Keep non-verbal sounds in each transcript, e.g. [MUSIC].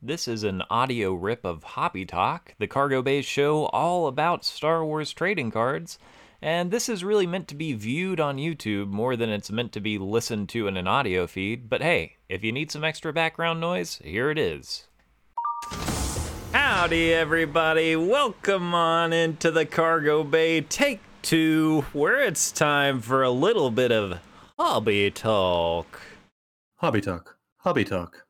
This is an audio rip of Hobby Talk, the Cargo Bay show all about Star Wars trading cards. And this is really meant to be viewed on YouTube more than it's meant to be listened to in an audio feed. But hey, if you need some extra background noise, here it is. Howdy, everybody. Welcome on into the Cargo Bay Take Two, where it's time for a little bit of Hobby Talk. Hobby talk. Hobby talk.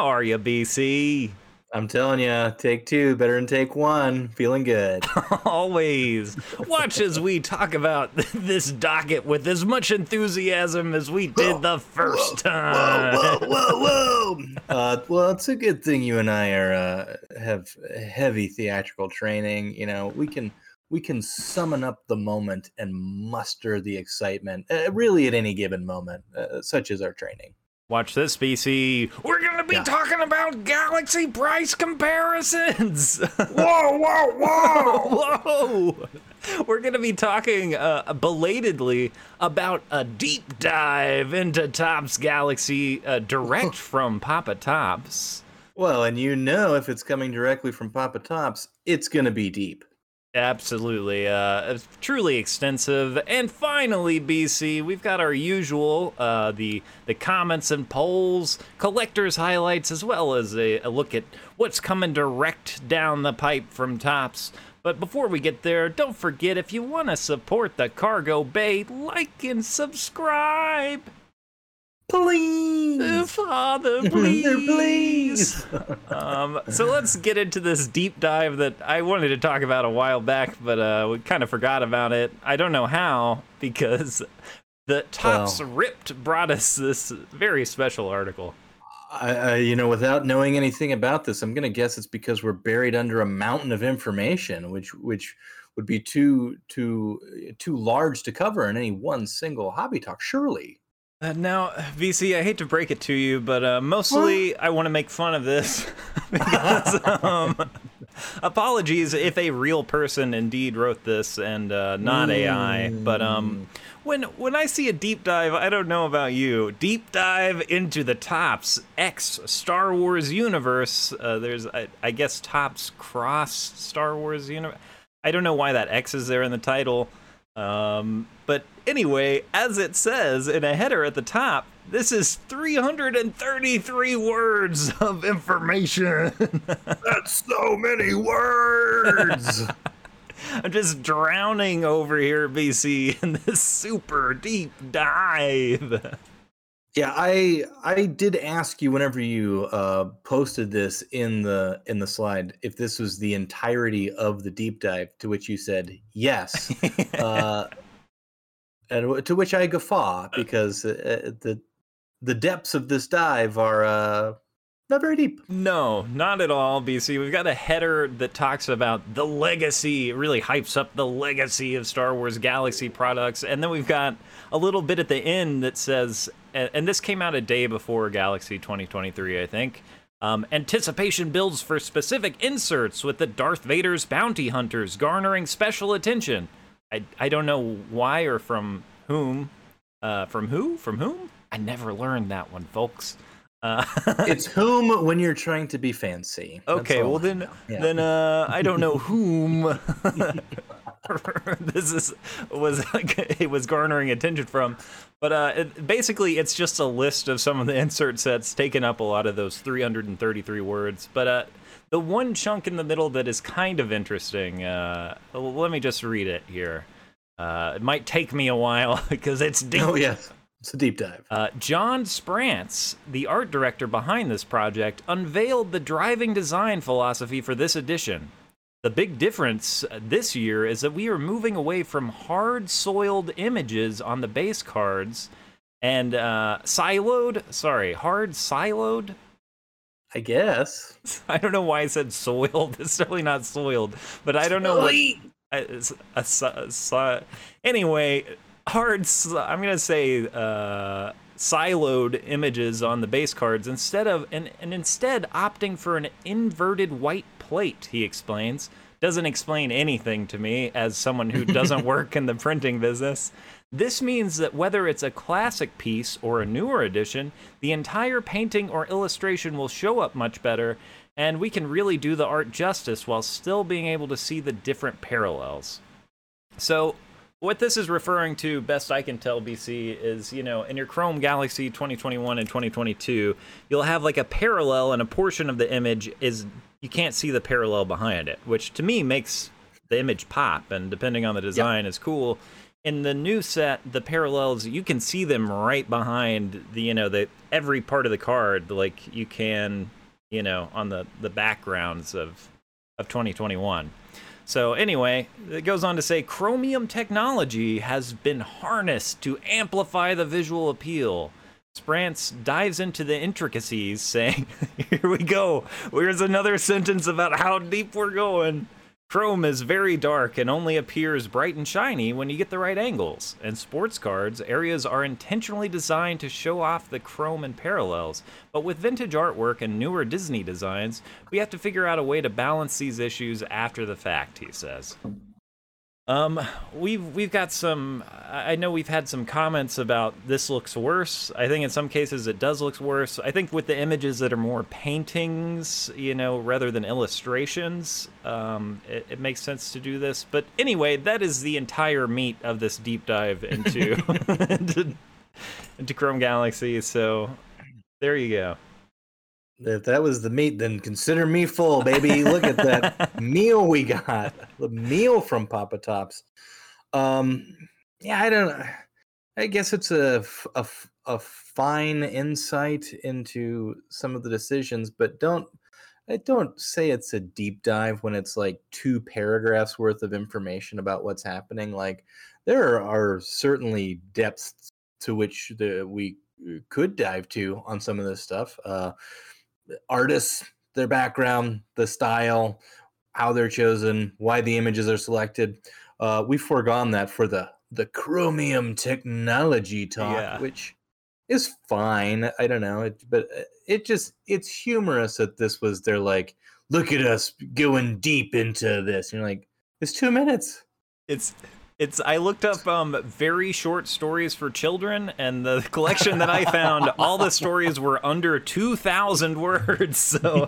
How are you, BC? I'm telling you, take two better than take one. Feeling good. [LAUGHS] Always. Watch as we talk about [LAUGHS] this docket with as much enthusiasm as we did the first time. Whoa, [LAUGHS] whoa, whoa! uh, well, it's a good thing you and I are uh, have heavy theatrical training. You know, we can we can summon up the moment and muster the excitement, uh, really at any given moment, uh, such as our training. Watch this, BC. We're going to be Yeah. talking about galaxy price comparisons. [LAUGHS] Whoa, whoa, whoa! [LAUGHS] Whoa! We're going to be talking uh, belatedly about a deep dive into Topps Galaxy uh, direct [LAUGHS] from Papa Topps. well, and you know, if it's coming directly from Papa Topps, it's gonna be deep. Absolutely. Uh, truly extensive. And finally, BC, we've got our usual uh, the the comments and polls, collectors highlights, as well as a, a look at what's coming direct down the pipe from Topps. But before we get there, don't forget if you want to support the Cargo Bay, like and subscribe. Please, Father, [LAUGHS] please. um, so let's get into this deep dive that I wanted to talk about a while back, but uh, we kind of forgot about it. I don't know how because the Topps. Ripped brought us this very special article. I, I, you know, without knowing anything about this, I'm going to guess it's because we're buried under a mountain of information, which which would be too too too large to cover in any one single hobby talk. Surely, Uh, now, BC, I hate to break it to you, but uh, mostly I want to make fun of this. [LAUGHS] because, um, apologies if a real person indeed wrote this and uh, not AI. But um, when when I see a deep dive, I don't know about you. Deep dive into the Topps X Star Wars universe. Uh, there's, I, I guess, Topps cross Star Wars universe. I don't know why that X is there in the title. Um, but anyway, as it says in a header at the top, this is 333 words of information. [LAUGHS] that's so many words. [LAUGHS] I'm just drowning over here, BC, in this super deep dive. Yeah, I I did ask you whenever you uh, posted this in the in the slide if this was the entirety of the deep dive, to which you said yes. [LAUGHS] uh, and to which I guffaw because uh, the the depths of this dive are uh, not very deep. No, not at all, BC. We've got a header that talks about the legacy, it really hypes up the legacy of Star Wars Galaxy products. And then we've got a little bit at the end that says, and this came out a day before Galaxy 2023, I think. Um, anticipation builds for specific inserts with the Darth Vader's bounty hunters garnering special attention. I, I don't know why or from whom. Uh, from who? From whom? I never learned that one, folks. Uh, It's [LAUGHS] whom when you're trying to be fancy. Okay, well then. Yeah. then uh, I don't know whom [LAUGHS] this is was [LAUGHS] it was garnering attention from, but uh, it, basically it's just a list of some of the insert sets taking up a lot of those 333 words. But uh, the one chunk in the middle that is kind of interesting, uh, let me just read it here. Uh, it might take me a while because it's deep. oh yes, it's a deep dive. Uh, John Sprance, the art director behind this project, unveiled the driving design philosophy for this edition. The big difference uh, this year is that we are moving away from hard soiled images on the base cards and uh, siloed, sorry, hard siloed. I guess. [LAUGHS] I don't know why I said soiled. [LAUGHS] It's definitely not soiled, but I don't know what. I- it's a a anyway, hard. I'm gonna say uh, siloed images on the base cards instead of and, and instead opting for an inverted white plate. He explains. Doesn't explain anything to me as someone who doesn't [LAUGHS] work in the printing business. This means that whether it's a classic piece or a newer edition, the entire painting or illustration will show up much better, and we can really do the art justice while still being able to see the different parallels. So, what this is referring to, best I can tell, BC, is you know, in your Chrome Galaxy 2021 and 2022, you'll have like a parallel, and a portion of the image is you can't see the parallel behind it, which to me makes the image pop, and depending on the design, yep. is cool. In the new set, the parallels you can see them right behind the you know the every part of the card, like you can you know on the the backgrounds of of 2021. So, anyway, it goes on to say Chromium technology has been harnessed to amplify the visual appeal. Sprance dives into the intricacies, saying, [LAUGHS] Here we go. Here's another sentence about how deep we're going. Chrome is very dark and only appears bright and shiny when you get the right angles. In sports cards, areas are intentionally designed to show off the chrome and parallels, but with vintage artwork and newer Disney designs, we have to figure out a way to balance these issues after the fact, he says. Um, we've we've got some. I know we've had some comments about this looks worse. I think in some cases it does look worse. I think with the images that are more paintings, you know, rather than illustrations, um, it, it makes sense to do this. But anyway, that is the entire meat of this deep dive into [LAUGHS] into, into Chrome Galaxy. So there you go. If that was the meat, then consider me full, baby. Look at that [LAUGHS] meal we got. The meal from Papa Topps. Um, yeah, I don't. I guess it's a, a, a fine insight into some of the decisions, but don't I don't say it's a deep dive when it's like two paragraphs worth of information about what's happening. Like there are certainly depths to which the we could dive to on some of this stuff. Uh, artists, their background, the style, how they're chosen, why the images are selected. Uh, we've foregone that for the the chromium technology talk, yeah. which is fine. I don't know, it, but uh, it just it's humorous that this was their like, look at us going deep into this. And you're like, it's two minutes. It's it's I looked up um, very short stories for children, and the [LAUGHS] collection that I found, all the stories were under two thousand words. [LAUGHS] So,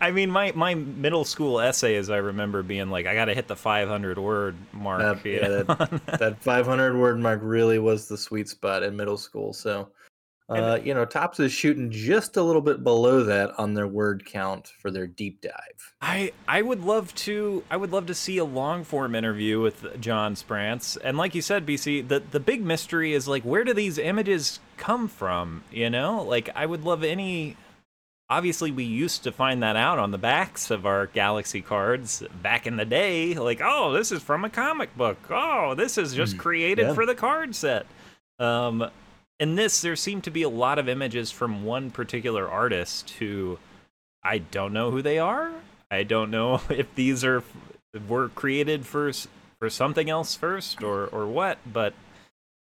I mean, my my middle school essay, as I remember, being like, I got to hit the five hundred word mark. yeah, that, [LAUGHS] that five hundred word mark really was the sweet spot in middle school. So, uh, you know, Topps is shooting just a little bit below that on their word count for their deep dive. I I would love to I would love to see a long form interview with John Sprance. And like you said, BC, the the big mystery is like where do these images come from? You know, like I would love any. Obviously, we used to find that out on the backs of our Galaxy cards back in the day. Like, oh, this is from a comic book. Oh, this is just mm, created yeah. for the card set. Um, in this, there seem to be a lot of images from one particular artist who I don't know who they are. I don't know [LAUGHS] if these are were created for for something else first or or what, but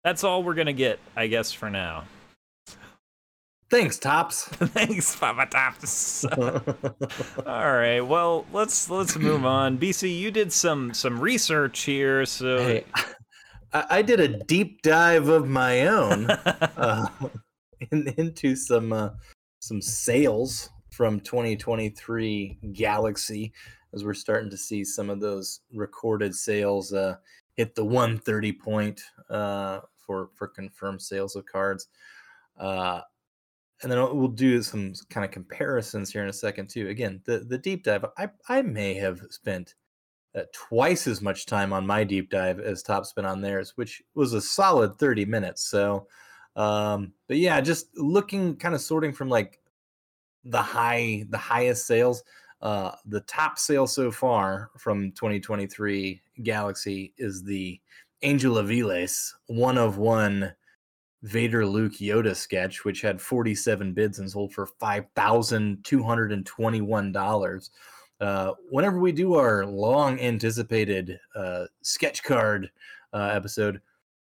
that's all we're gonna get, I guess, for now. Thanks, Topps. [LAUGHS] Thanks, Papa Topps. [LAUGHS] all right, well let's let's move on. BC, you did some some research here, so hey, I, did a deep dive of my own [LAUGHS] uh, in, into some uh, some sales from 2023 Galaxy, as we're starting to see some of those recorded sales uh, hit the 130 point uh, for for confirmed sales of cards. Uh, and then we'll do some kind of comparisons here in a second too. Again, the the deep dive, I I may have spent uh, twice as much time on my deep dive as Top Spin on theirs, which was a solid 30 minutes. So, um, but yeah, just looking kind of sorting from like the high, the highest sales. Uh, the top sale so far from 2023 Galaxy is the Angel of Veles one of one Vader Luke Yoda sketch, which had 47 bids and sold for $5,221 uh, whenever we do our long anticipated uh, sketch card uh, episode,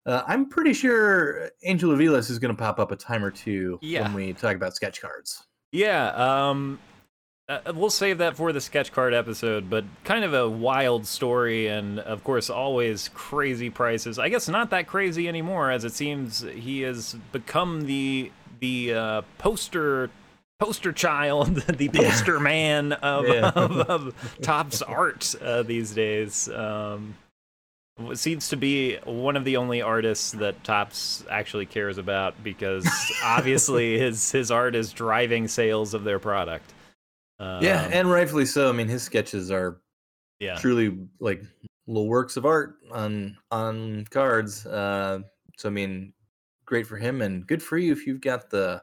uh, I'm pretty sure Angel Veles is going to pop up a time or two yeah. when we talk about sketch cards. Yeah. Um, uh, we'll save that for the sketch card episode, but kind of a wild story, and of course, always crazy prices. I guess not that crazy anymore, as it seems he has become the the uh, poster poster child, [LAUGHS] the poster yeah. man of, yeah. [LAUGHS] of, of Topps art uh, these days. Um, seems to be one of the only artists that Topps actually cares about because [LAUGHS] obviously his his art is driving sales of their product. Um, yeah, and rightfully so. I mean, his sketches are yeah truly like little works of art on on cards. Uh, so I mean, great for him and good for you if you've got the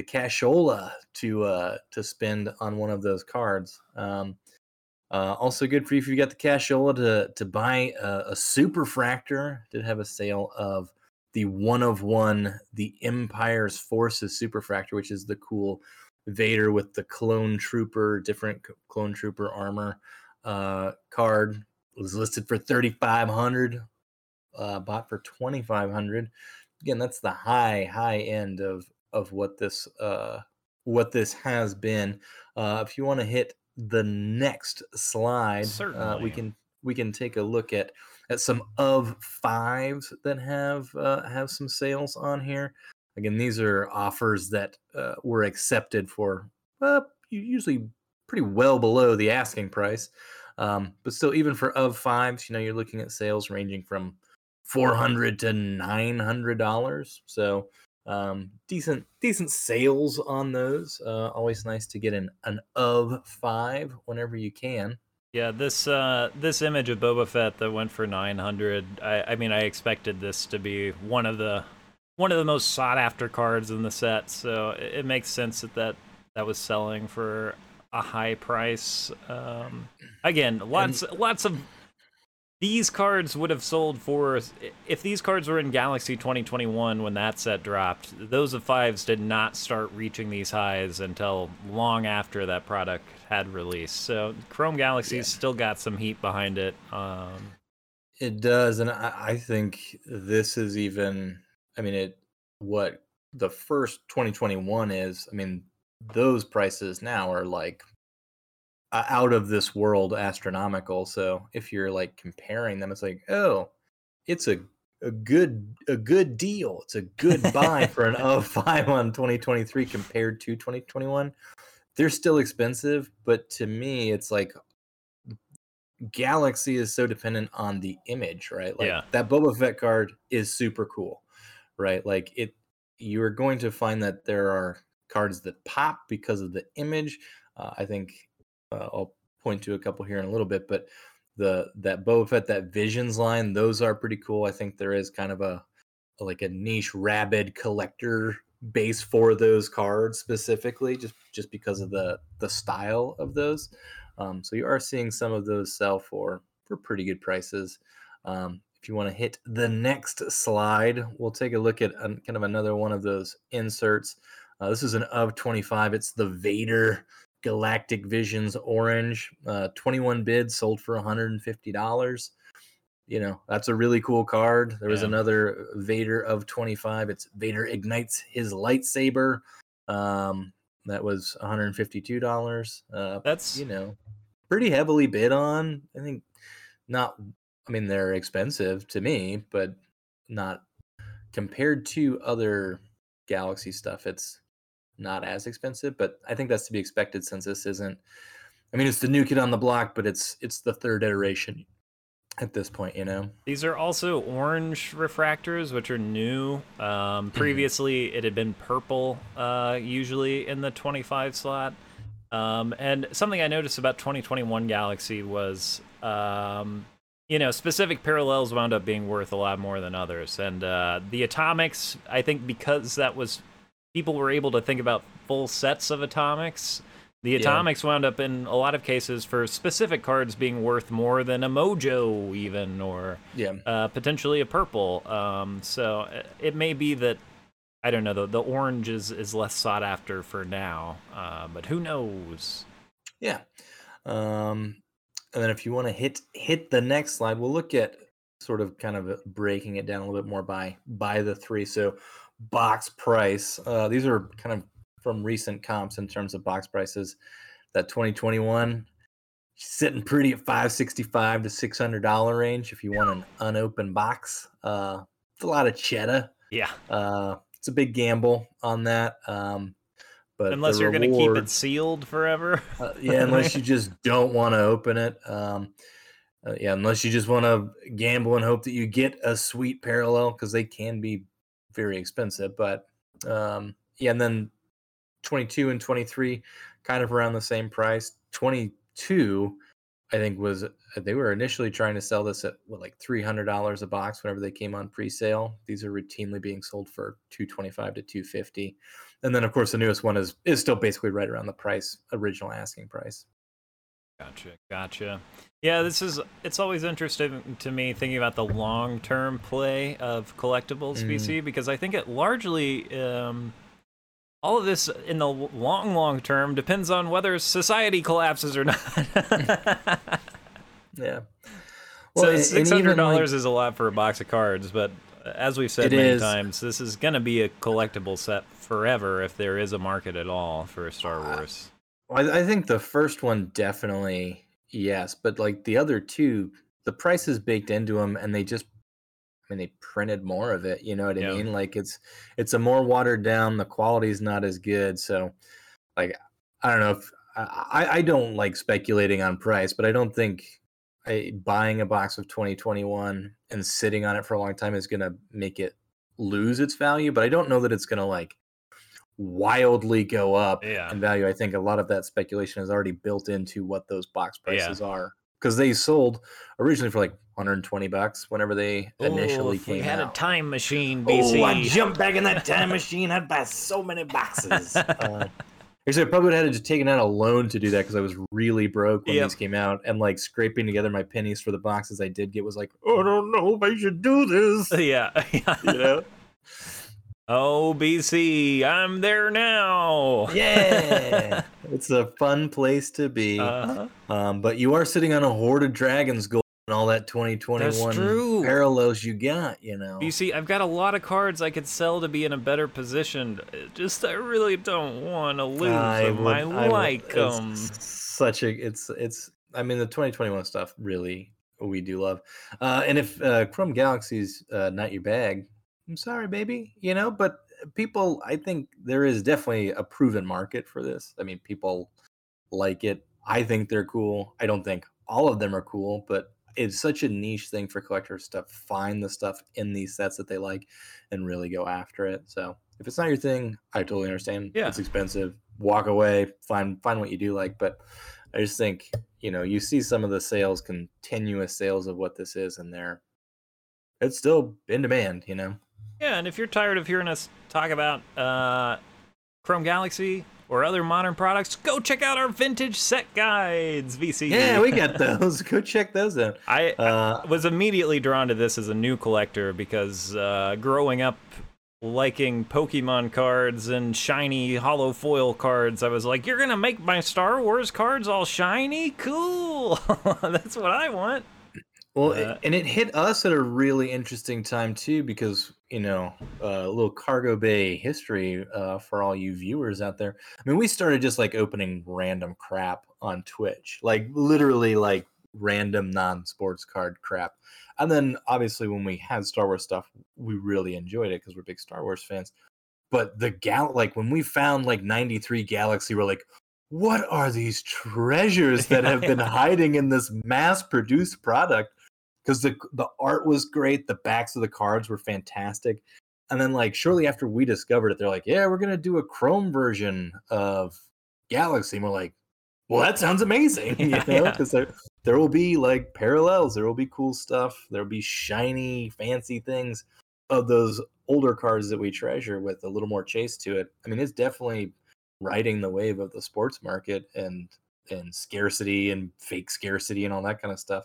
the cashola to uh to spend on one of those cards. Um, uh, also good for you if you got the cashola to to buy a, a superfractor. Did have a sale of the one of one, the Empire's Forces superfractor, which is the cool Vader with the clone trooper, different clone trooper armor uh, card was listed for 3500 uh, bought for 2500 again that's the high high end of of what this uh what this has been uh if you want to hit the next slide uh, we can we can take a look at at some of fives that have uh, have some sales on here Again, these are offers that uh, were accepted for uh, usually pretty well below the asking price. Um, but still, even for of fives, you know, you're looking at sales ranging from four hundred to nine hundred dollars. So um, decent, decent sales on those. Uh, always nice to get an an of five whenever you can. Yeah, this uh, this image of Boba Fett that went for nine hundred. I, I mean, I expected this to be one of the one of the most sought after cards in the set, so it, it makes sense that, that that was selling for a high price. Um, again, lots and, lots of these cards would have sold for if these cards were in Galaxy 2021 when that set dropped. Those of fives did not start reaching these highs until long after that product had released. So Chrome Galaxy's yeah. still got some heat behind it. Um, it does, and I, I think this is even I mean, it what the first 2021 is. I mean, those prices now are like out of this world astronomical. So if you're like comparing them, it's like, oh, it's a a good a good deal. It's a good buy for an [LAUGHS] of five on 2023 compared to 2021. They're still expensive, but to me, it's like Galaxy is so dependent on the image, right? Like yeah. that Boba Fett card is super cool right? Like it, you are going to find that there are cards that pop because of the image. Uh, I think uh, I'll point to a couple here in a little bit, but the that Boba Fett, that Visions line, those are pretty cool. I think there is kind of a like a niche rabid collector base for those cards specifically, just just because of the the style of those. Um, so you are seeing some of those sell for for pretty good prices. Um, if you want to hit the next slide, we'll take a look at kind of another one of those inserts. Uh, this is an of 25. It's the Vader Galactic Visions Orange. Uh, 21 bids sold for $150. You know, that's a really cool card. There was yeah. another Vader of 25. It's Vader ignites his lightsaber. Um, that was $152. Uh, that's, you know, pretty heavily bid on. I think not I mean, they're expensive to me, but not compared to other Galaxy stuff. It's not as expensive, but I think that's to be expected since this isn't. I mean, it's the new kid on the block, but it's it's the third iteration at this point. You know, these are also orange refractors, which are new. Um, mm-hmm. previously, it had been purple, uh, usually in the 25 slot. Um, and something I noticed about 2021 Galaxy was um, you know, specific parallels wound up being worth a lot more than others. And uh, the atomics, I think, because that was people were able to think about full sets of atomics. The atomics yeah. wound up in a lot of cases for specific cards being worth more than a mojo, even, or yeah. uh, potentially a purple. Um, so uh, it may be that I don't know. The, the orange is, is less sought after for now, uh, but who knows? Yeah. Um, and then if you want to hit hit the next slide, we'll look at sort of kind of breaking it down a little bit more by by the three. So box price. Uh, these are kind of from recent comps in terms of box prices. that 2021 sitting pretty at 565 to 600 dollar range if you want an unopened box. Uh, it's a lot of cheddar. Yeah. Uh, it's a big gamble on that. Um, but unless you're going to keep it sealed forever. uh, yeah, unless you [LAUGHS] just don't want to open it. Um, uh, yeah, unless you just want to gamble and hope that you get a sweet parallel because they can be very expensive. But um, yeah, and then 22 and 23 kind of around the same price. 22, I think was they were initially trying to sell this at what like $300 a box whenever they came on pre-sale. These are routinely being sold for 225 to 250. And then of course the newest one is is still basically right around the price original asking price. Gotcha, gotcha. Yeah, this is it's always interesting to me thinking about the long-term play of collectibles Mm. Because I think it largely um all of this in the long long term depends on whether society collapses or [LAUGHS] not. Yeah. so and- and six hundred even, like- dollars is a lot for a box of cards, but as we've said many is. times, this is going to be a collectible set forever if there is a market at all for Star Uh, Wars. Well, I, I think the first one definitely yes, but like the other two, the price is baked into them, and they just, I mean, they printed more of it. You know what I Yeah. mean? Like it's it's a more watered down. The quality's not as good. So, like, I don't know if I I don't like speculating on price, but I don't think I, buying a box of 2021 and sitting on it for a long time is gonna make it lose its value. But I don't know that it's gonna like wildly go up Yeah. in value. I think a lot of that speculation is already built into what those box Yeah. prices are because they sold originally for like 120 bucks whenever they initially if came we had out. a time machine, BC. Oh, I [LAUGHS] jumped back in that time machine. I'd buy so many boxes. [LAUGHS] uh, actually, I probably would have had to just taken out a loan to do that because I was really broke when Yep. these came out, and like scraping together my pennies for the boxes I did get was like, oh, I don't know if I should do this. [LAUGHS] yeah. You know? Oh, BC, I'm there now. Yeah, [LAUGHS] it's a fun place to be. Uh-huh. Um, but you are sitting on a hoard of dragons gold and all that 2021 parallels you got, you know. You see, I've got a lot of cards I could sell to be in a better position. Just I really don't want to lose them. would- I, like them. Such a it's it's. I mean, the 2021 stuff really we do love. Uh, and if uh, Chrome Galaxy's uh, not your bag, I'm sorry, baby. You know, but uh, people, I think there is definitely a proven market for this. I mean, people like it. I think they're cool. I don't think all of them are cool, but it's such a niche thing for collectors to find the stuff in these sets that they like and really go after it. So if it's not your thing, I totally understand. Yeah. It's expensive. Walk away, find find what you do like. But I just think, you know, you see some of the sales, continuous sales of what this is, and they're it's still in demand, you know. Yeah, and if you're tired of hearing us talk about uh, Chrome Galaxy or other modern products, go check out our vintage set guides, BC. Yeah, we got those. [LAUGHS] Go check those out. I, Uh, I was immediately drawn to this as a new collector because uh, growing up liking Pokemon cards and shiny holofoil cards, I was like, "You're gonna make my Star Wars cards all shiny? Cool! [LAUGHS] That's what I want." Well, Uh, it, and it hit us at a really interesting time too, because you know, uh, a little cargo bay history uh, for all you viewers out there. I mean, we started just like opening random crap on Twitch, like literally like random non-sports card crap. And then obviously when we had Star Wars stuff, we really enjoyed it because we're big Star Wars fans. But the gal, like when we found like 93 Galaxy, we're like, what are these treasures that have [LAUGHS] been hiding in this mass-produced product? Because the the art was great, the backs of the cards were fantastic, and then like shortly after we discovered it, they're like, "Yeah, we're gonna do a Chrome version of Galaxy." And we're like, "Well, that sounds amazing," [LAUGHS] you [LAUGHS] know, yeah. because there there will be like parallels, there will be cool stuff, there will be shiny, fancy things of those older cards that we treasure with a little more chase to it. I mean, it's definitely riding the wave of the sports market and and scarcity and fake scarcity and all that kind of stuff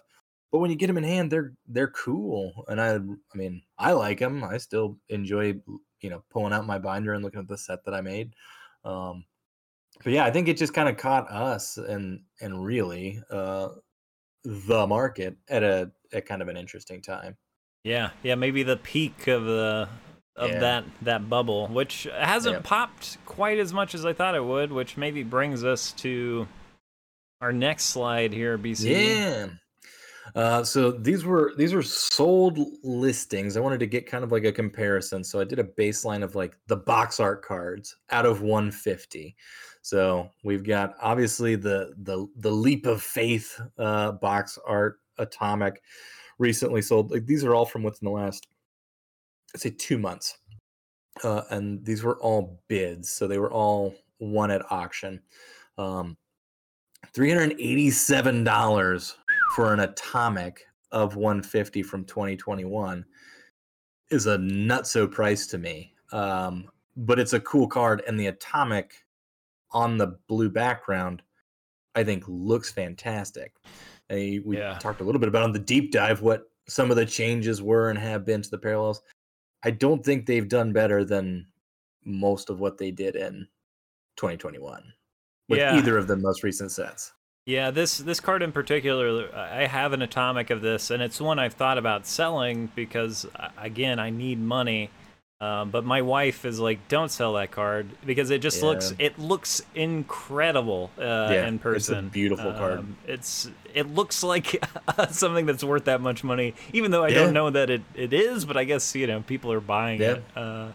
but when you get them in hand they're they're cool and i i mean i like them i still enjoy you know pulling out my binder and looking at the set that i made um but yeah i think it just kind of caught us and and really uh the market at a at kind of an interesting time Yeah, yeah, maybe the peak of the of Yeah. that that bubble, which hasn't Yeah. popped quite as much as I thought it would, which maybe brings us to our next slide here, BC. Yeah. Uh, so these were these were sold listings. I wanted to get kind of like a comparison. So I did a baseline of like the box art cards out of 150. So we've got obviously the the the leap of faith uh, box art atomic recently sold. Like these are all from within the last I'd say two months. Uh, and these were all bids, so they were all won at auction. Um, $387 for an atomic of 150 from 2021 is a nutso price to me. Um, but it's a cool card, and the atomic on the blue background, I think looks fantastic. we yeah. talked a little bit about on the deep dive what some of the changes were and have been to the parallels. I don't think they've done better than most of what they did in 2021 with yeah. either of the most recent sets. Yeah, this this card in particular, I have an atomic of this, and it's one I've thought about selling because, again, I need money. Um, but my wife is like, "Don't sell that card because it just yeah. looks it looks incredible uh, yeah, in person. It's a beautiful um, card. It's it looks like [LAUGHS] something that's worth that much money, even though I yeah. don't know that it, it is. But I guess you know people are buying it. Uh,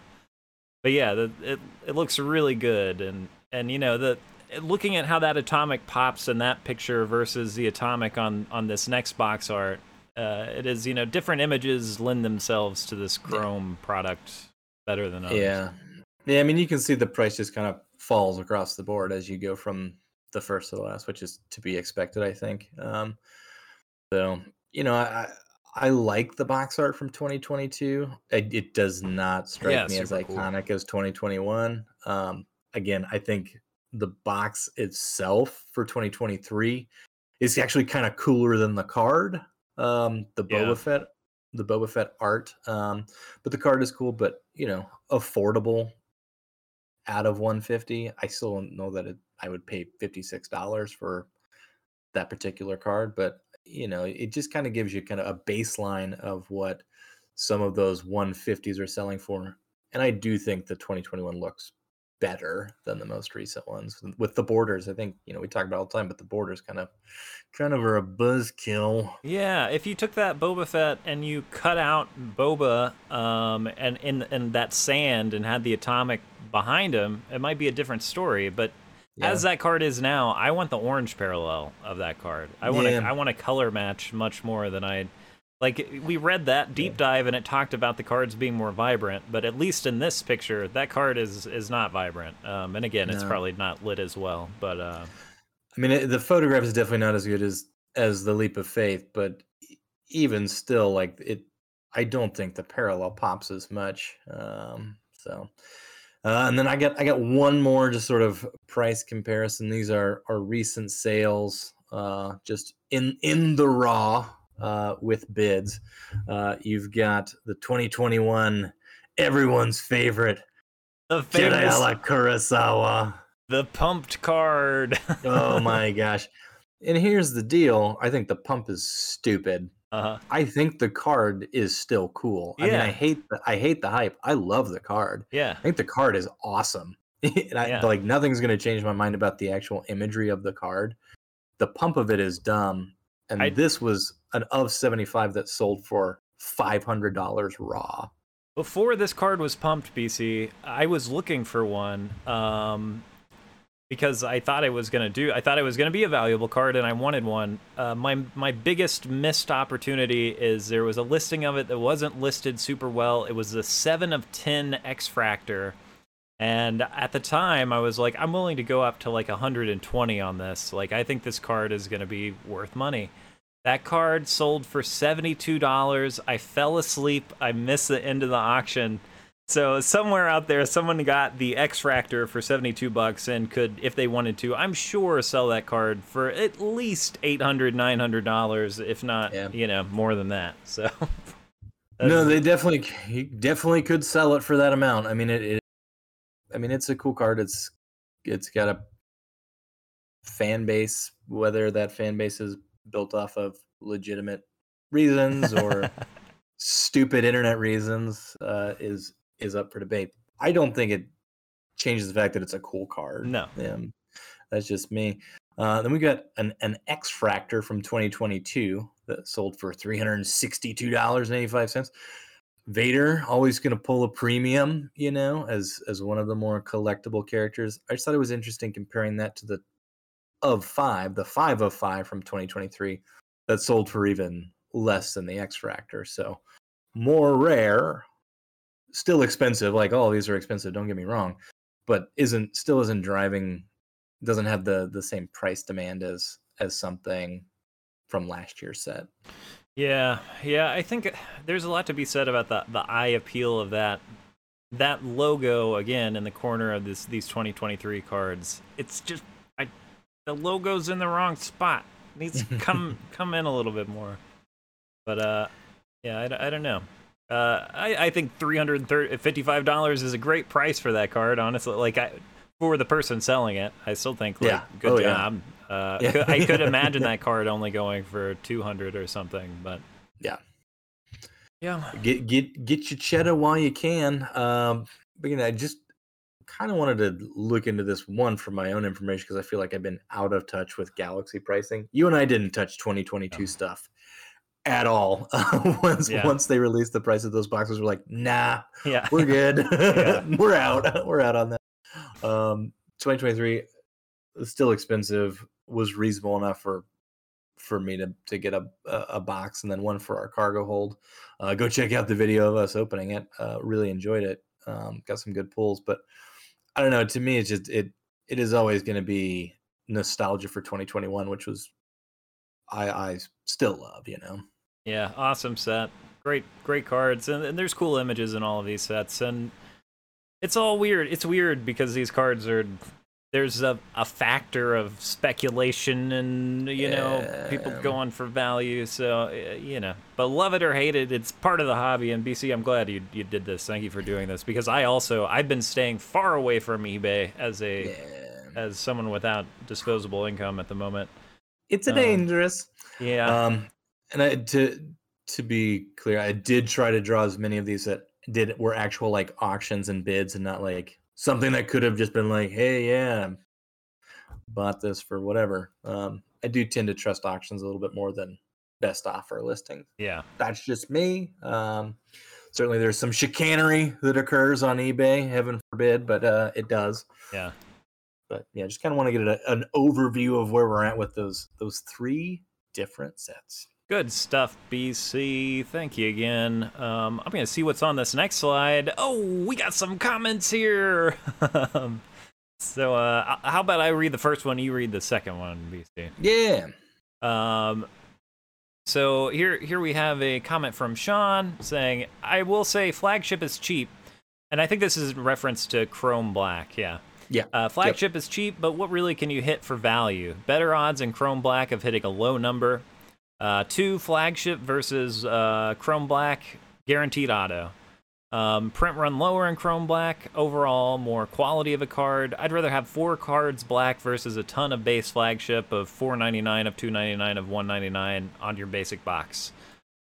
but yeah, the, it it looks really good, and and you know the looking at how that atomic pops in that picture versus the atomic on on this next box art, uh, it is you know different images lend themselves to this Chrome yeah. product better than others. Yeah, yeah. I mean, you can see the price just kind of falls across the board as you go from the first to the last, which is to be expected, I think. Um, so you know, I I like the box art from 2022. It, it does not strike yeah, me as iconic cool. as 2021. Um, again, I think the box itself for 2023 is actually kind of cooler than the card. Um, the Boba yeah. Fett, the Boba Fett art. Um, but the card is cool, but you know, affordable out of 150. I still don't know that it, I would pay $56 for that particular card, but you know, it just kind of gives you kind of a baseline of what some of those 150s are selling for. And I do think the 2021 looks better than the most recent ones with the borders. I think you know we talk about all the time, but the borders kind of kind of are a buzzkill. Yeah, if you took that Boba Fett and you cut out Boba um, and in in that sand and had the atomic behind him, it might be a different story. But yeah. as that card is now, I want the orange parallel of that card. I want yeah. I want a color match much more than I like we read that deep dive and it talked about the cards being more vibrant, but at least in this picture, that card is is not vibrant. Um, and again, no. it's probably not lit as well. But uh, I mean, the photograph is definitely not as good as as the leap of faith, but even still, like it, I don't think the parallel pops as much. Um, so, uh, and then I got I got one more just sort of price comparison. These are are recent sales, uh, just in in the raw uh, with bids. Uh, you've got the 2021 everyone's favorite the famous, Jedi a la Kurosawa. The pumped card. [LAUGHS] oh my gosh. And here's the deal. I think the pump is stupid. Uh-huh. I think the card is still cool. Yeah. I mean, I hate the I hate the hype. I love the card. Yeah. I think the card is awesome. [LAUGHS] and I, yeah. like nothing's gonna change my mind about the actual imagery of the card. The pump of it is dumb and I, this was an of 75 that sold for $500 raw. Before this card was pumped, BC, I was looking for one um, because I thought it was going to do. I thought it was going to be a valuable card, and I wanted one. Uh, my my biggest missed opportunity is there was a listing of it that wasn't listed super well. It was a seven of ten X-Fractor, and at the time I was like, I'm willing to go up to like 120 on this. Like I think this card is going to be worth money. That card sold for $72. I fell asleep. I missed the end of the auction. So somewhere out there, someone got the X-Fractor for 72 bucks and could, if they wanted to, I'm sure sell that card for at least 800 $900, if not, yeah. you know, more than that. So. [LAUGHS] no, they definitely, definitely could sell it for that amount. I mean, it, it, I mean, it's a cool card. It's, it's got a fan base, whether that fan base is built off of legitimate reasons or [LAUGHS] stupid internet reasons uh, is is up for debate. I don't think it changes the fact that it's a cool card. No, um, that's just me. Uh, then we got an, an X Fractor from 2022 that sold for $362.85. Vader always going to pull a premium, you know, as as one of the more collectible characters. I just thought it was interesting comparing that to the of five, the five of five from 2023 that sold for even less than the X Factor. So more rare, still expensive. Like all these are expensive. Don't get me wrong, but isn't still isn't driving. Doesn't have the the same price demand as as something from last year's set. Yeah, yeah. I think there's a lot to be said about the the eye appeal of that that logo again in the corner of this these 2023 cards. It's just I the logo's in the wrong spot. It needs to come [LAUGHS] come in a little bit more. But uh, yeah, I, I don't know. Uh, I I think three hundred fifty five dollars is a great price for that card. Honestly, like I for the person selling it, I still think like Yeah. good Oh, yeah. Job. Uh, Yeah. I could [LAUGHS] imagine that card only going for two hundred or something, but Yeah. yeah, Get get get your cheddar while you can. Um, but you know, I just kind of wanted to look into this one for my own information because I feel like I've been out of touch with Galaxy pricing. You and I didn't touch 2022 No. stuff at all. [LAUGHS] once Yeah. once they released the price of those boxes, we're like, nah, yeah, we're good. [LAUGHS] Yeah. we're out. We're out on that. Um, 2023 is still expensive. Was reasonable enough for for me to to get a a box and then one for our cargo hold. Uh, go check out the video of us opening it. Uh, really enjoyed it. Um, got some good pulls, but I don't know. To me, it's just it it is always going to be nostalgia for 2021, which was I I still love. You know. yeah. Awesome set. Great, great cards, and, and there's cool images in all of these sets, and it's all weird. It's weird because these cards are there's a, a factor of speculation and you know people Yeah. going for value so uh, you know but love it or hate it it's part of the hobby and bc i'm glad you, you did this thank you for doing this because i also i've been staying far away from ebay as a Yeah. as someone without disposable income at the moment It's a Um, dangerous. yeah Um, and I, to to be clear, I did try to draw as many of these that did were actual like auctions and bids, and not like something that could have just been like, "Hey, yeah, bought this for whatever." Um, I do tend to trust auctions a little bit more than best offer listings. yeah That's just me. Um, certainly, there's some chicanery that occurs on eBay. Heaven forbid, but uh, it does. yeah But yeah, just kind of want to get a, an overview of where we're at with those those three different sets. Good stuff, BC. Thank you again. Um, I'm going to see what's on this next slide. Oh, we got some comments here. [LAUGHS] So, uh, how about I read the first one, you read the second one, BC? Yeah. Um, so here, here we have a comment from Sean saying, "I will say flagship is cheap," and I think this is in reference to Chrome Black. Yeah. Yeah. Uh, flagship is cheap, but what really can you hit for value? Better odds in Chrome Black of hitting a low number. Uh, two flagship versus uh, Chrome Black, guaranteed auto. Um, print run lower in Chrome Black. Overall, more quality of a card. I'd rather have four cards black versus a ton of base flagship of 4.99 of 2.99 of 1.99 on your basic box.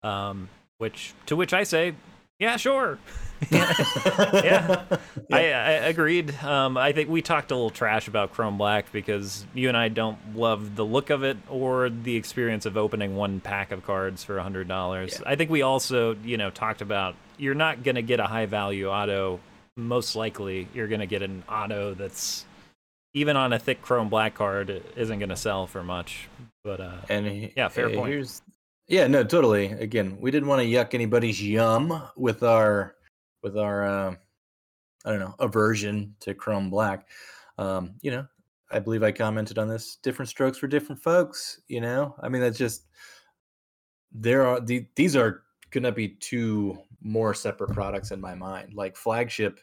Um, which to which I say, yeah, sure. [LAUGHS] [LAUGHS] yeah. I, I agreed. Um, I think we talked a little trash about Chrome Black because you and I don't love the look of it or the experience of opening one pack of cards for hundred dollars. Yeah. I think we also, you know, talked about you're not gonna get a high value auto. Most likely, you're gonna get an auto that's even on a thick Chrome Black card isn't gonna sell for much. But uh, And he- Yeah, fair uh, point. Here's, yeah, no, totally. Again, we didn't want to yuck anybody's yum with our with our uh, I don't know aversion to Chrome Black. Um, you know, I believe I commented on this. Different strokes for different folks. You know, I mean that's just there are the, these are could not be two more separate products in my mind. Like flagship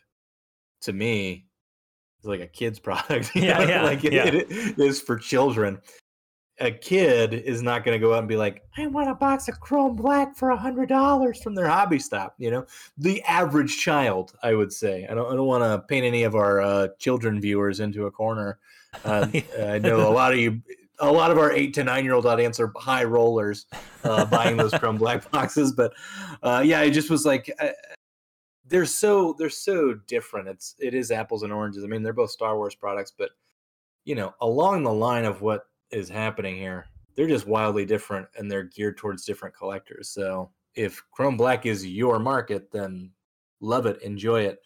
to me is like a kid's [LAUGHS] product. Yeah, yeah, like it- yeah. it is for children a kid is not going to go out and be like, I want a box of Chrome Black for a hundred dollars from their hobby stop. You know, the average child, I would say. I don't, I don't want to paint any of our uh, children viewers into a corner. [LAUGHS] Uh, I know a lot of you, a lot of our eight to nine year old audience are high rollers uh, buying those Chrome Black [LAUGHS] boxes. But uh, yeah, it just was like. Uh, they're so they're so different. It's it is apples and oranges. I mean, they're both Star Wars products, but you know, along the line of what is happening here. They're just wildly different and they're geared towards different collectors. So if Chrome Black is your market, then love it, enjoy it.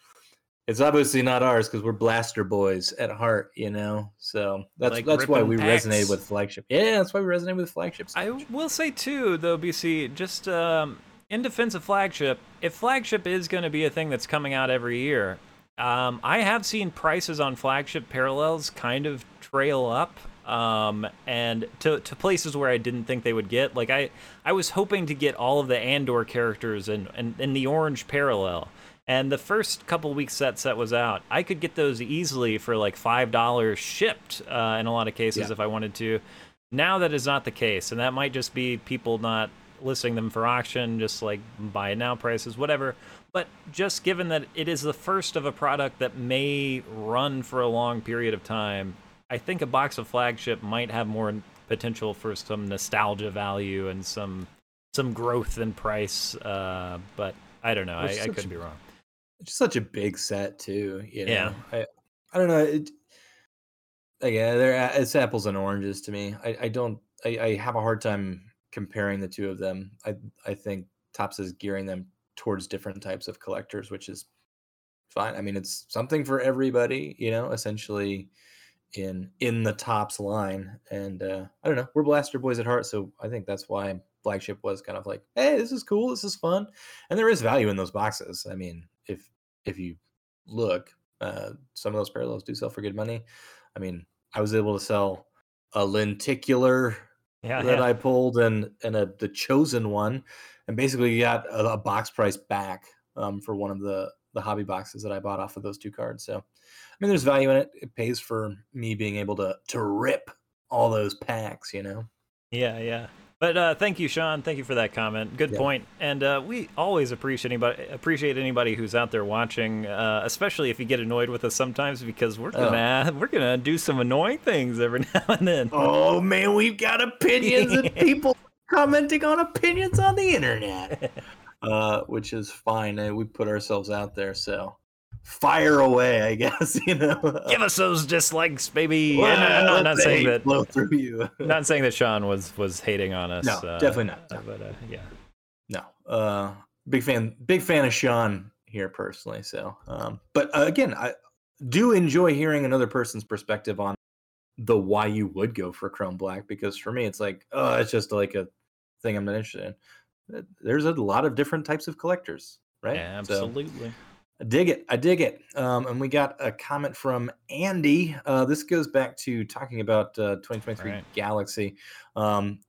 It's obviously not ours because we're blaster boys at heart, you know. So that's Like that's why we packs. resonated with flagship. Yeah, that's why we resonated with flagships. I will say too, though, BC, just um, in defense of flagship, if flagship is going to be a thing that's coming out every year, um, I have seen prices on flagship parallels kind of trail up. Um, and to, to places where I didn't think they would get. Like I, I was hoping to get all of the Andor characters in, in, in the orange parallel. And the first couple weeks that set was out, I could get those easily for like five dollars shipped uh, in a lot of cases Yeah. if I wanted to. Now that is not the case, and that might just be people not listing them for auction, just like buy it now prices, whatever. But just given that it is the first of a product that may run for a long period of time, I think a box of flagship might have more potential for some nostalgia value and some some growth in price. Uh, but I don't know. I, It's I could be wrong. It's just such a big set too. You know? Yeah. I I don't know. It, again, they're it's apples and oranges to me. I, I don't. I, I have a hard time comparing the two of them. I I think Topps is gearing them towards different types of collectors, which is fine. I mean, it's something for everybody. You know, essentially in in the Topps line. And uh, I don't know. We're Blaster boys at heart, so I think that's why flagship was kind of like, hey, this is cool. This is fun, and there is value in those boxes. I mean, if if you look, uh, some of those parallels do sell for good money. I mean, I was able to sell a lenticular Yeah, that yeah. I pulled and and a the chosen one, and basically got a, a box price back um, for one of the the hobby boxes that I bought off of those two cards. So, mean, there's value in it. It pays for me being able to to rip all those packs. You know. Yeah, yeah. But uh, thank you, Sean. Thank you for that comment. Good Yeah. point. And uh, we always appreciate anybody appreciate anybody who's out there watching, uh, especially if you get annoyed with us sometimes, because we're Oh. gonna [LAUGHS] we're gonna do some annoying things every [LAUGHS] now and then. Oh man, we've got opinions and [LAUGHS] people commenting on opinions on the internet, uh, which is fine. Uh, we put ourselves out there, so fire away. I guess [LAUGHS] you know. Give us those dislikes, baby. Well, not, not saying that. flow through you. [LAUGHS] Not saying that Sean was was hating on us. No, uh, definitely not. uh, But uh, yeah. no, uh, big fan, big fan of Sean here personally. So, um, but uh, again, I do enjoy hearing another person's perspective on the why you would go for Chrome Black because for me, it's like, oh, it's just like a thing I'm not interested in. There's a lot of different types of collectors, right? Yeah, So, absolutely. I dig it. I dig it. Um, and we got a comment from Andy. Uh, this goes back to talking about uh, 2023 Right. Galaxy. Um,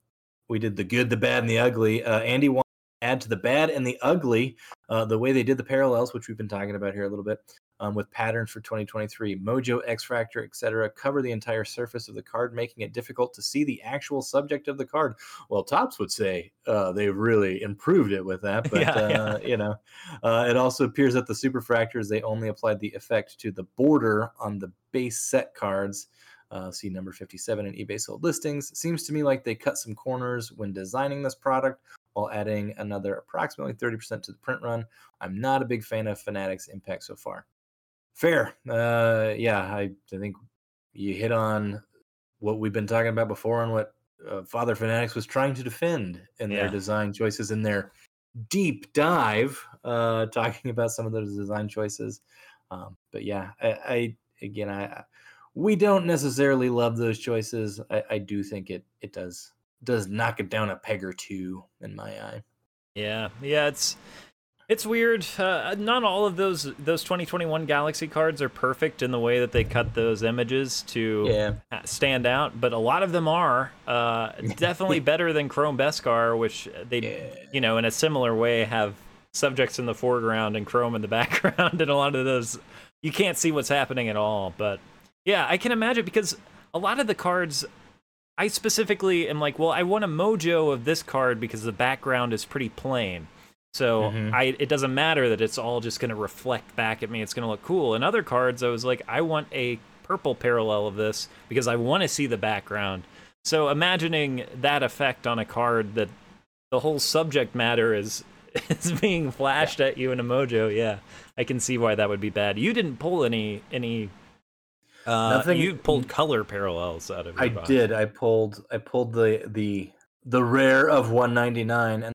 we did the good, the bad, and the ugly. Uh, Andy wanted to add to the bad and the ugly uh, the way they did the parallels, which we've been talking about here a little bit, um, with patterns for 2023. Mojo, X Factor, etc. cover the entire surface of the card, making it difficult to see the actual subject of the card. Well, Topps would say uh, they've really improved it with that, [LAUGHS] but Yeah, yeah. uh, you know, uh, it also appears that the superfractors they only applied the effect to the border on the base set cards. Uh, see number 57 in eBay sold listings. Seems to me like they cut some corners when designing this product while adding another approximately 30% to the print run. I'm not a big fan of Fanatics impact so far. Fair. Uh, yeah, I, I think you hit on what we've been talking about before and what uh, Father Fanatics was trying to defend in Yeah. their design choices in their deep dive, uh, talking about some of those design choices. Um, but yeah, I, I again, I we don't necessarily love those choices. I, I do think it it does does knock it down a peg or two in my eye. Yeah, yeah, it's it's weird. Uh, not all of those those 2021 Galaxy cards are perfect in the way that they cut those images to Yeah, uh, stand out, but a lot of them are uh, [LAUGHS] definitely better than Chrome Beskar, which they, Yeah. you know, in a similar way have subjects in the foreground and Chrome in the [LAUGHS] background, and a lot of those you can't see what's happening at all. But yeah, I can imagine because a lot of the cards. I specifically am like, well, I want a mojo of this card because the background is pretty plain. So Mhm. I it doesn't matter that it's all just going to reflect back at me. It's going to look cool. In other cards, I was like, I want a purple parallel of this because I want to see the background. So imagining that effect on a card that the whole subject matter is [LAUGHS] is being flashed at you in a mojo, yeah, I can see why that would be bad. You didn't pull any any Uh, Nothing- You pulled color parallels out of your I box. did. I pulled. I pulled the the the rare of 199 and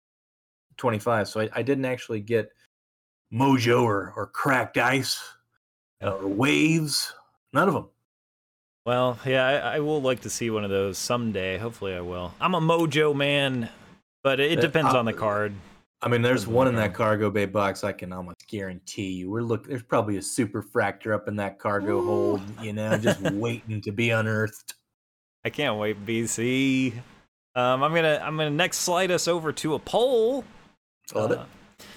25. So I, I didn't actually get Mojo or or cracked ice or waves. None of them. Well, yeah, I, I will like to see one of those someday. Hopefully, I will. I'm a Mojo man, but it, Uh, depends uh, on the card. I mean, there's one in that cargo bay box. I can almost guarantee you. We're look. There's probably a super fractor up in that cargo hold. You know, just [LAUGHS] waiting to be unearthed. I can't wait, BC. Um, I'm gonna I'm gonna next slide us over to a poll. It. Uh,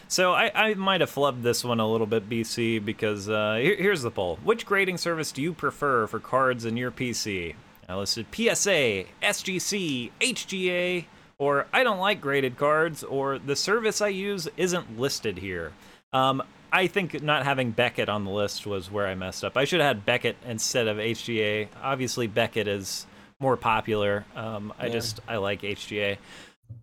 So I, I might have flubbed this one a little bit, BC, because uh, here, here's the poll. Which grading service do you prefer for cards in your PC? I listed PSA, SGC, HGA, or I don't like graded cards, or the service I use isn't listed here. Um, I think not having Beckett on the list was where I messed up. I should have had Beckett instead of HGA. Obviously, Beckett is more popular. Um, I Yeah. just I like HGA.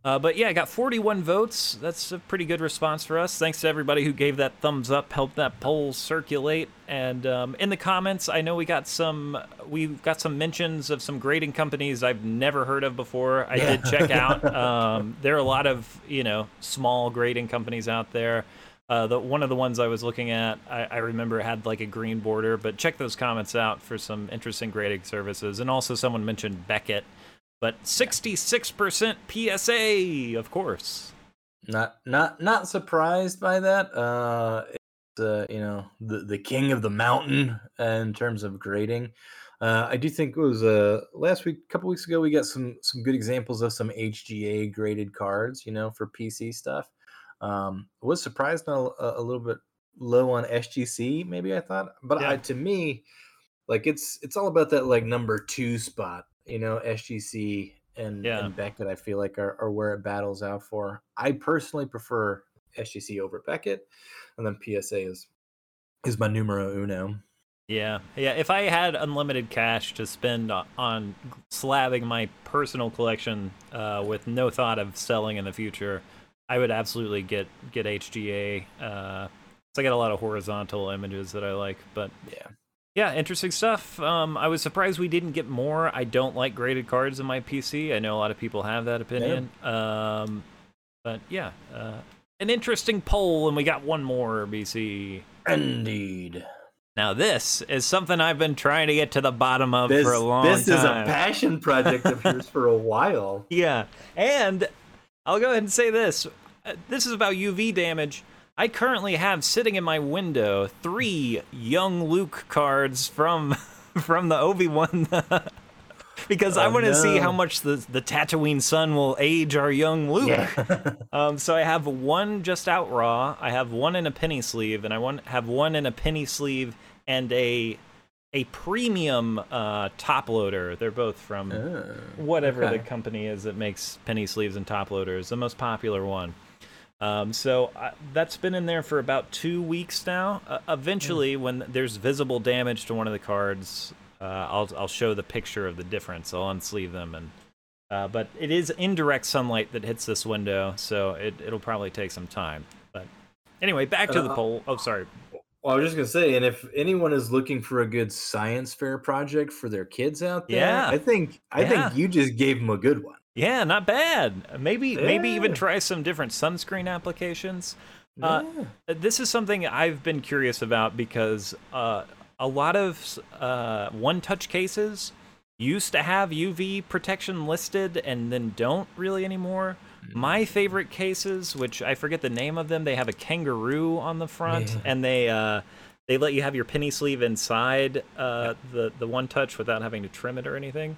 Uh, but yeah, I got 41 votes. That's a pretty good response for us. Thanks to everybody who gave that thumbs up, helped that poll circulate. And um, in the comments, I know we got some we got some mentions of some grading companies I've never heard of before. I did check out. [LAUGHS] Um, there are a lot of you know small grading companies out there. Uh, the one of the ones I was looking at, I, I remember had like a green border. But check those comments out for some interesting grading services. And also, someone mentioned Beckett but 66% PSA, of course. Not not not surprised by that. Uh, it's uh, you know the the king of the mountain uh, in terms of grading. Uh, I do think it was uh last week, a couple weeks ago, we got some some good examples of some HGA graded cards. You know, for PC stuff. Um, I was surprised a, a little bit low on SGC. Maybe I thought, but Yeah. I, to me, like it's it's all about that like number two spot. You know, SGC and, Yeah. and Beckett. I feel like are, are where it battles out for. I personally prefer SGC over Beckett, and then PSA is is my numero uno. Yeah, yeah. If I had unlimited cash to spend on slabbing my personal collection uh, with no thought of selling in the future, I would absolutely get get HGA. Uh, so I got a lot of horizontal images that I like, but Yeah. Yeah, interesting stuff. Um, I was surprised we didn't get more. I don't like graded cards in my PC. I know a lot of people have that opinion. Um, but yeah, uh, an interesting poll, and we got one more, BC. Indeed. Now this is something I've been trying to get to the bottom of This, for a long this time. This is a passion project of yours for a [LAUGHS] while. yeah, and I'll go ahead and say this: Uh, this is about UV damage. I currently have sitting in my window three young Luke cards from [LAUGHS] from the Obi Wan. [LAUGHS] Because I Oh, want to see how much the the Tatooine sun will age our young Luke. Yeah. [LAUGHS] Um, so I have one just out raw. I have one in a penny sleeve, and I want have one in a penny sleeve and a a premium uh, top loader. They're both from Oh, whatever okay. the company is that makes penny sleeves and top loaders. The most popular one. Um, so uh, that's been in there for about two weeks now. Uh, eventually, when there's visible damage to one of the cards, uh, I'll I'll show the picture of the difference. I'll unsleeve them and. Uh, but it is indirect sunlight that hits this window, so it, it'll probably take some time. But anyway, back to the Uh, poll. Oh, sorry. Well, I was just gonna say, and if anyone is looking for a good science fair project for their kids out there, Yeah. I think I Yeah. think you just gave them a good one. Yeah, not bad. Maybe maybe even try some different sunscreen applications. Uh, This is something I've been curious about because uh, a lot of uh, one-touch cases used to have UV protection listed and then don't really anymore. My favorite cases, which I forget the name of them, they have a kangaroo on the front, Yeah. and they uh, they let you have your penny sleeve inside uh, the the one touch without having to trim it or anything.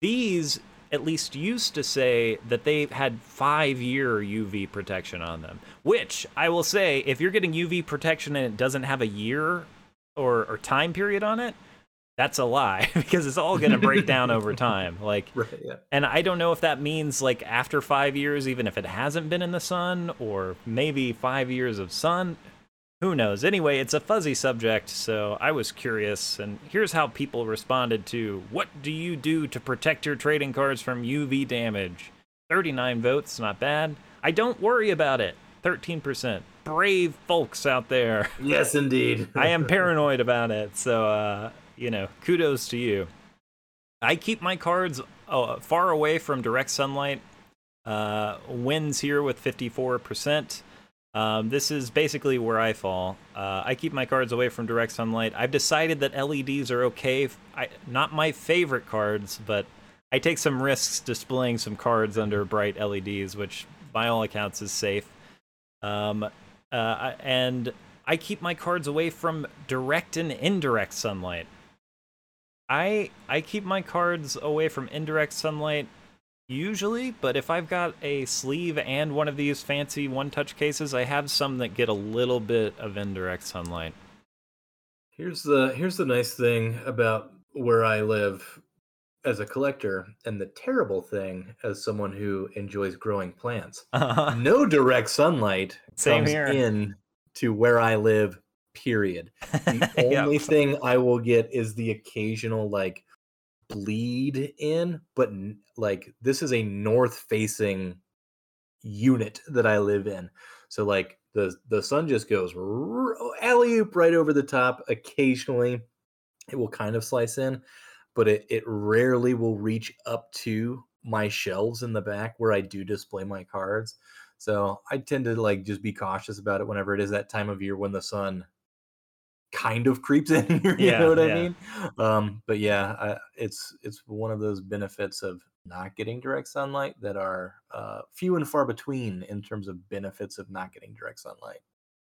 These at least used to say that they had five year UV protection on them. Which I will say, if you're getting UV protection and it doesn't have a year or, or time period on it, that's a lie [LAUGHS] because it's all going to break down over [LAUGHS] time. Like, Right, yeah. and I don't know if that means like after five years, even if it hasn't been in the sun, or maybe five years of sun. Who knows? Anyway, it's a fuzzy subject, so I was curious, and here's how people responded to what do you do to protect your trading cards from UV damage? 39 votes, not bad. I don't worry about it. 13%. Brave folks out there. [LAUGHS] Yes, indeed. [LAUGHS] I am paranoid about it. So, uh, you know, kudos to you. I keep my cards uh, far away from direct sunlight. Uh, wins here with 54%. Um, this is basically where I fall. Uh, I keep my cards away from direct sunlight. I've decided that LEDs are okay. I, not my favorite cards, but I take some risks displaying some cards under bright LEDs, which by all accounts is safe. Um, uh, and I keep my cards away from direct and indirect sunlight. I I keep my cards away from indirect sunlight usually, but if I've got a sleeve and one of these fancy one-touch cases, I have some that get a little bit of indirect sunlight. Here's the here's the nice thing about where I live as a collector and the terrible thing as someone who enjoys growing plants. Uh-huh. [LAUGHS] No direct sunlight Same comes here. in to where I live, period. [LAUGHS] The only yep. thing I will get is the occasional like bleed in, but like this is a north facing unit that I live in. So like the the sun just goes alley oop right over the top. Occasionally, it will kind of slice in, but it it rarely will reach up to my shelves in the back where I do display my cards. So I tend to like just be cautious about it whenever it is that time of year when the sun kind of creeps in [LAUGHS] you yeah, know what yeah. I mean? Um, but yeah, I, it's it's one of those benefits of not getting direct sunlight that are uh, few and far between in terms of benefits of not getting direct sunlight.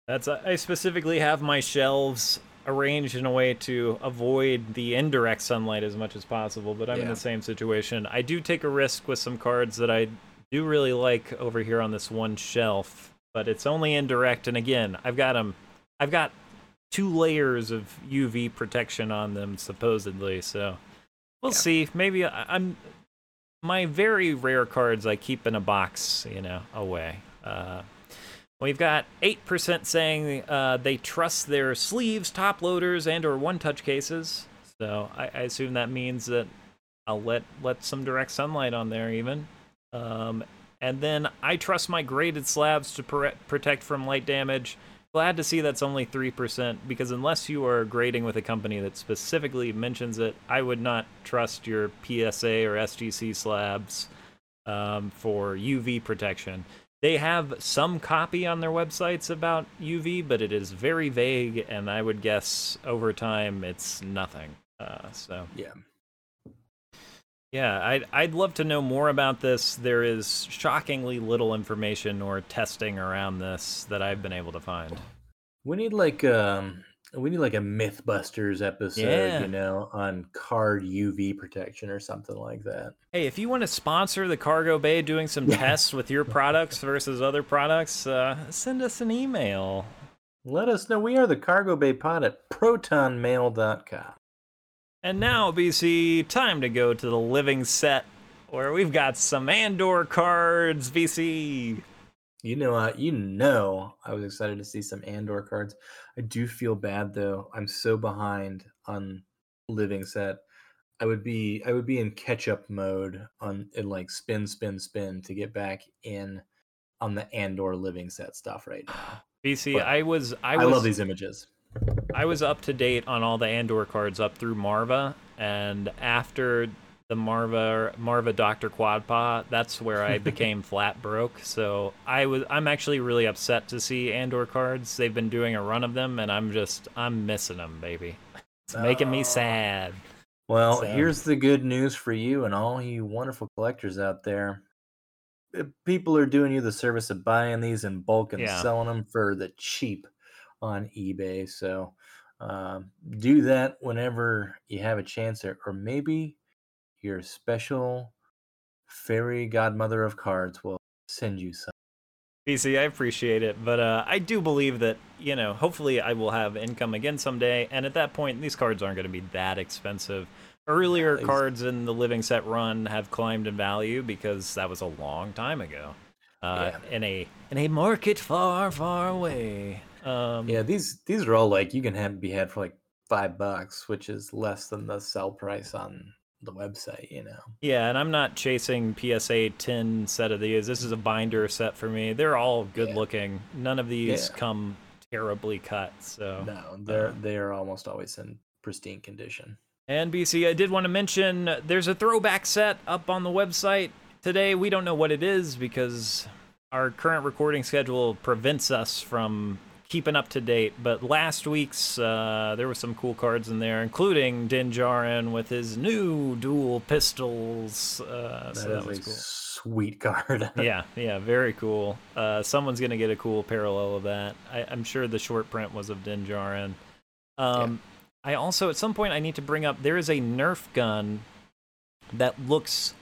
That's I specifically have my shelves arranged in a way to avoid the indirect sunlight as much as possible, but I'm yeah. in the same situation. I do take a risk with some cards that I do really like over here on this one shelf, but it's only indirect and again, I've got them I've got two layers of UV protection on them supposedly. So we'll yeah. see. Maybe I, am my very rare cards I keep in a box, you know, away. Uh, we've got eight percent saying uh, they trust their sleeves, top loaders, and or one-touch cases. So I, I, assume that means that I'll let let some direct sunlight on there even. Um, and then I trust my graded slabs to pr- protect from light damage glad to see that's only 3% because unless you are grading with a company that specifically mentions it, I would not trust your PSA or SGC slabs um, for UV protection. They have some copy on their websites about UV, but it is very vague, and I would guess over time it's nothing. Uh, so yeah, yeah, I'd I'd love to know more about this. There is shockingly little information or testing around this that I've been able to find. We need like um we need like a MythBusters episode, yeah. you know, on card UV protection or something like that. Hey, if you want to sponsor the Cargo Bay doing some tests with your products [LAUGHS] versus other products, uh, send us an email. Let us know. We are the Cargo Bay Pod at protonmail.com. And now, BC, time to go to the living set where we've got some Andor cards, BC. You know, uh, you know, I was excited to see some Andor cards. I do feel bad though. I'm so behind on living set. I would be I would be in catch up mode on in like spin spin spin to get back in on the Andor living set stuff right now. [SIGHS] BC, but I was I was I love these images. I was up to date on all the Andor cards up through Maarva, and after the Maarva Maarva Doctor Quadpa, that's where I [LAUGHS] became flat broke. So I was I'm actually really upset to see Andor cards. They've been doing a run of them, and I'm just I'm missing them, baby. It's making oh. me ah. sad. Well, so. here's the good news for you and all you wonderful collectors out there. People are doing you the service of buying these in bulk and yeah. selling them for the cheap on eBay. So uh, do that whenever you have a chance, or, or maybe your special fairy godmother of cards will send you some. BC, I appreciate it, but uh, I do believe that you know. Hopefully, I will have income again someday, and at that point, these cards aren't going to be that expensive. Earlier cards in the living set run have climbed in value because that was a long time ago, uh, yeah. in a in a market far, far away. Um, yeah, these these are all like you can have be had for like five bucks, which is less than the sell price on the website, you know. Yeah, and I'm not chasing PSA 10 set of these. This is a binder set for me. They're all good yeah. looking. None of these yeah. come terribly cut. So no, they're um, they are almost always in pristine condition. And BC, I did want to mention there's a throwback set up on the website today. We don't know what it is because our current recording schedule prevents us from keeping up to date. But last week's, uh, there were some cool cards in there, including Din Djarin with his new dual pistols. Uh, That so that was a cool. sweet card. [LAUGHS] yeah, yeah, very cool. Uh, someone's gonna get a cool parallel of that. I, I'm sure the short print was of Din Djarin. Um, I also at some point I need to bring up there is a Nerf gun that looks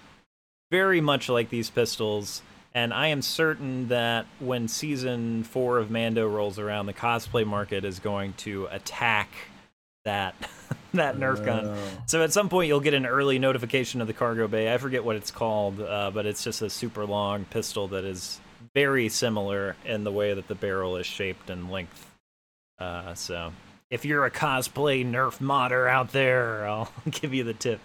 very much like these pistols, and I am certain that when season four of Mando rolls around, the cosplay market is going to attack that [LAUGHS] that Nerf gun. Oh. So at some point you'll get an early notification of the cargo bay. I forget what it's called, uh, but it's just a super long pistol that is very similar in the way that the barrel is shaped and length. Uh, so if you're a cosplay Nerf modder out there, I'll [LAUGHS] give you the tip.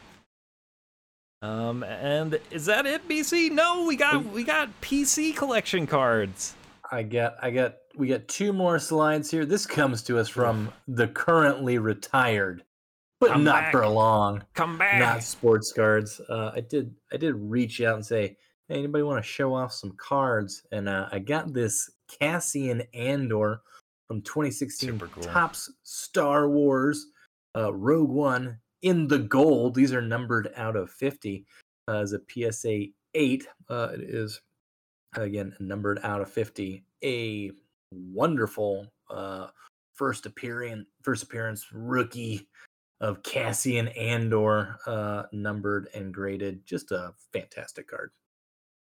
Um, and is that it, BC? No, we got we got PC collection cards. I got I got we got two more slides here. This comes to us from the currently retired, but Come not back. for long. Come back. Not sports cards. Uh, I did I did reach out and say, hey, anybody want to show off some cards? And uh, I got this Cassian Andor from 2016 Super cool. Topps Star Wars uh, Rogue One in the gold. These are numbered out of 50 uh, as a PSA 8. Uh, it is again numbered out of 50 a wonderful uh first appearance first appearance rookie of cassian andor uh numbered and graded just a fantastic card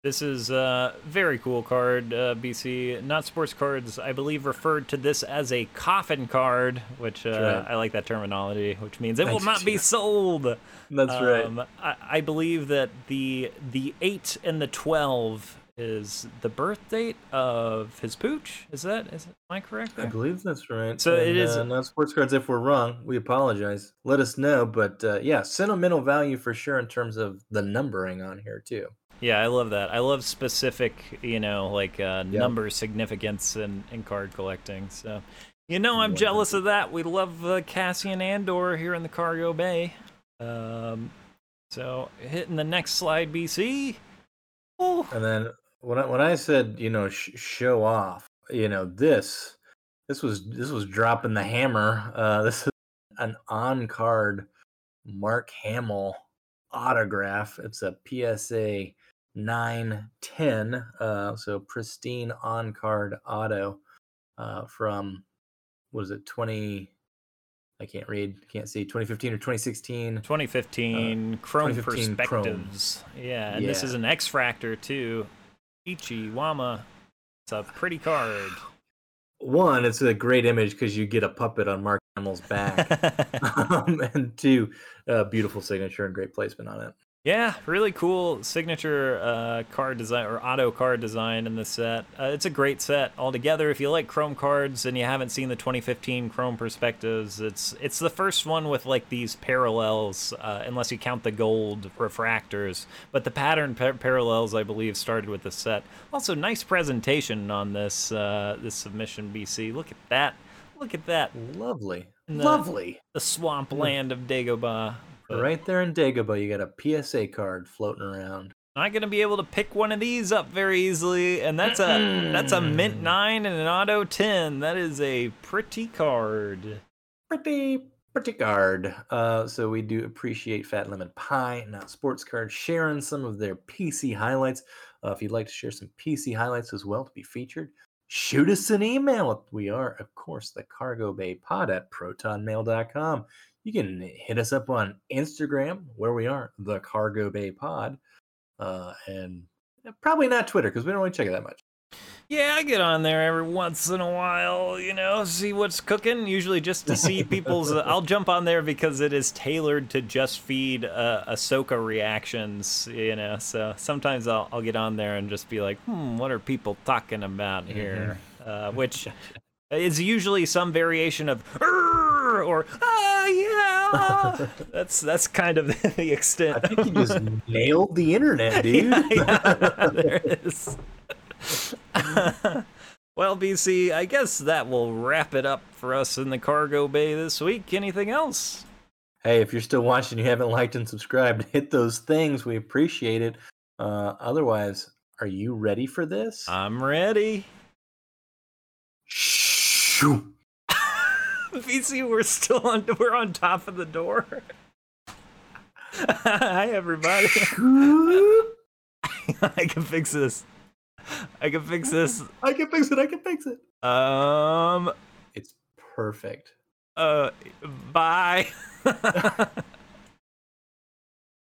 This is a very cool card, uh, BC. Not sports cards, I believe, referred to this as a coffin card, which uh, right. I like that terminology, which means it will not be sold. that's right. Um, I, I believe that the the eight and the twelve is the birth date of his pooch. Is that is am I correct i believe that's right So it And, is- uh, not sports cards if we're wrong we apologize let us know but uh, yeah sentimental value for sure in terms of the numbering on here too Yeah, I love that. I love specific, you know, like uh, Yep. number significance in, in card collecting. So, you know, I'm jealous of that. We love uh, Cassian Andor here in the cargo bay. Um, so, hitting the next slide, BC. Oh, And then when I, when I said you know sh- show off, you know this this was this was dropping the hammer. Uh, [LAUGHS] this is an on card Mark Hamill autograph. It's a PSA nine ten, uh, so pristine on card auto uh, from what is it twenty? I can't read, can't see. 2015 or 2016. 2015 Chrome 2015 Chrome. Perspectives. Yeah, and this is an X Fractor too. Ichi Wama. It's a pretty card. One, it's a great image because you get a puppet on Mark Hamill's back. [LAUGHS] [LAUGHS] um, and two, uh, beautiful signature and great placement on it. Yeah, really cool signature uh, card design or auto card design in this set. Uh, it's a great set altogether. If you like Chrome cards and you haven't seen the 2015 Chrome Perspectives, it's it's the first one with like these parallels, uh, unless you count the gold refractors. But the pattern par- parallels, I believe, started with the set. Also, nice presentation on this uh, this submission, BC. Look at that. Look at that. Lovely, No. lovely. The swampland of Dagobah. Right there in Dagobah, you got a PSA card floating around. not gonna be able to pick one of these up very easily, and that's a that's a mint nine and an auto ten. That is a pretty card. Pretty, pretty card. Uh, so we do appreciate Fat Lemon Pie, not sports cards, sharing some of their PC highlights. Uh, if you'd like to share some PC highlights as well to be featured, shoot us an email. We are, of course, the Cargo Bay Pod at protonmail.com. You can hit us up on Instagram, where we are, the Cargo Bay Pod, uh, and probably not Twitter because we don't really check it that much. Yeah, I get on there every once in a while, you know, see what's cooking. Usually just to see people's. uh, I'll jump on there because it is tailored to just feed uh, Ahsoka reactions, you know. So sometimes I'll I'll get on there and just be like, hmm, what are people talking about here? Uh, which is usually some variation of "Arr!" Or ah yeah. that's that's kind of [LAUGHS] the extent. I think you just [LAUGHS] nailed the internet, dude. yeah, [LAUGHS] there it is. well, BC, I guess that will wrap it up for us in the cargo bay this week. Anything else? Hey, if you're still watching, you haven't liked and subscribed, hit those things. We appreciate it. Uh, otherwise, are you ready for this? I'm ready. Shoo. [LAUGHS] BC, we're still on. We're on top of the door. [LAUGHS] Hi, everybody. [LAUGHS] I can fix this. I can fix this. I can fix it. I can fix it. Um. It's perfect. Uh. Bye.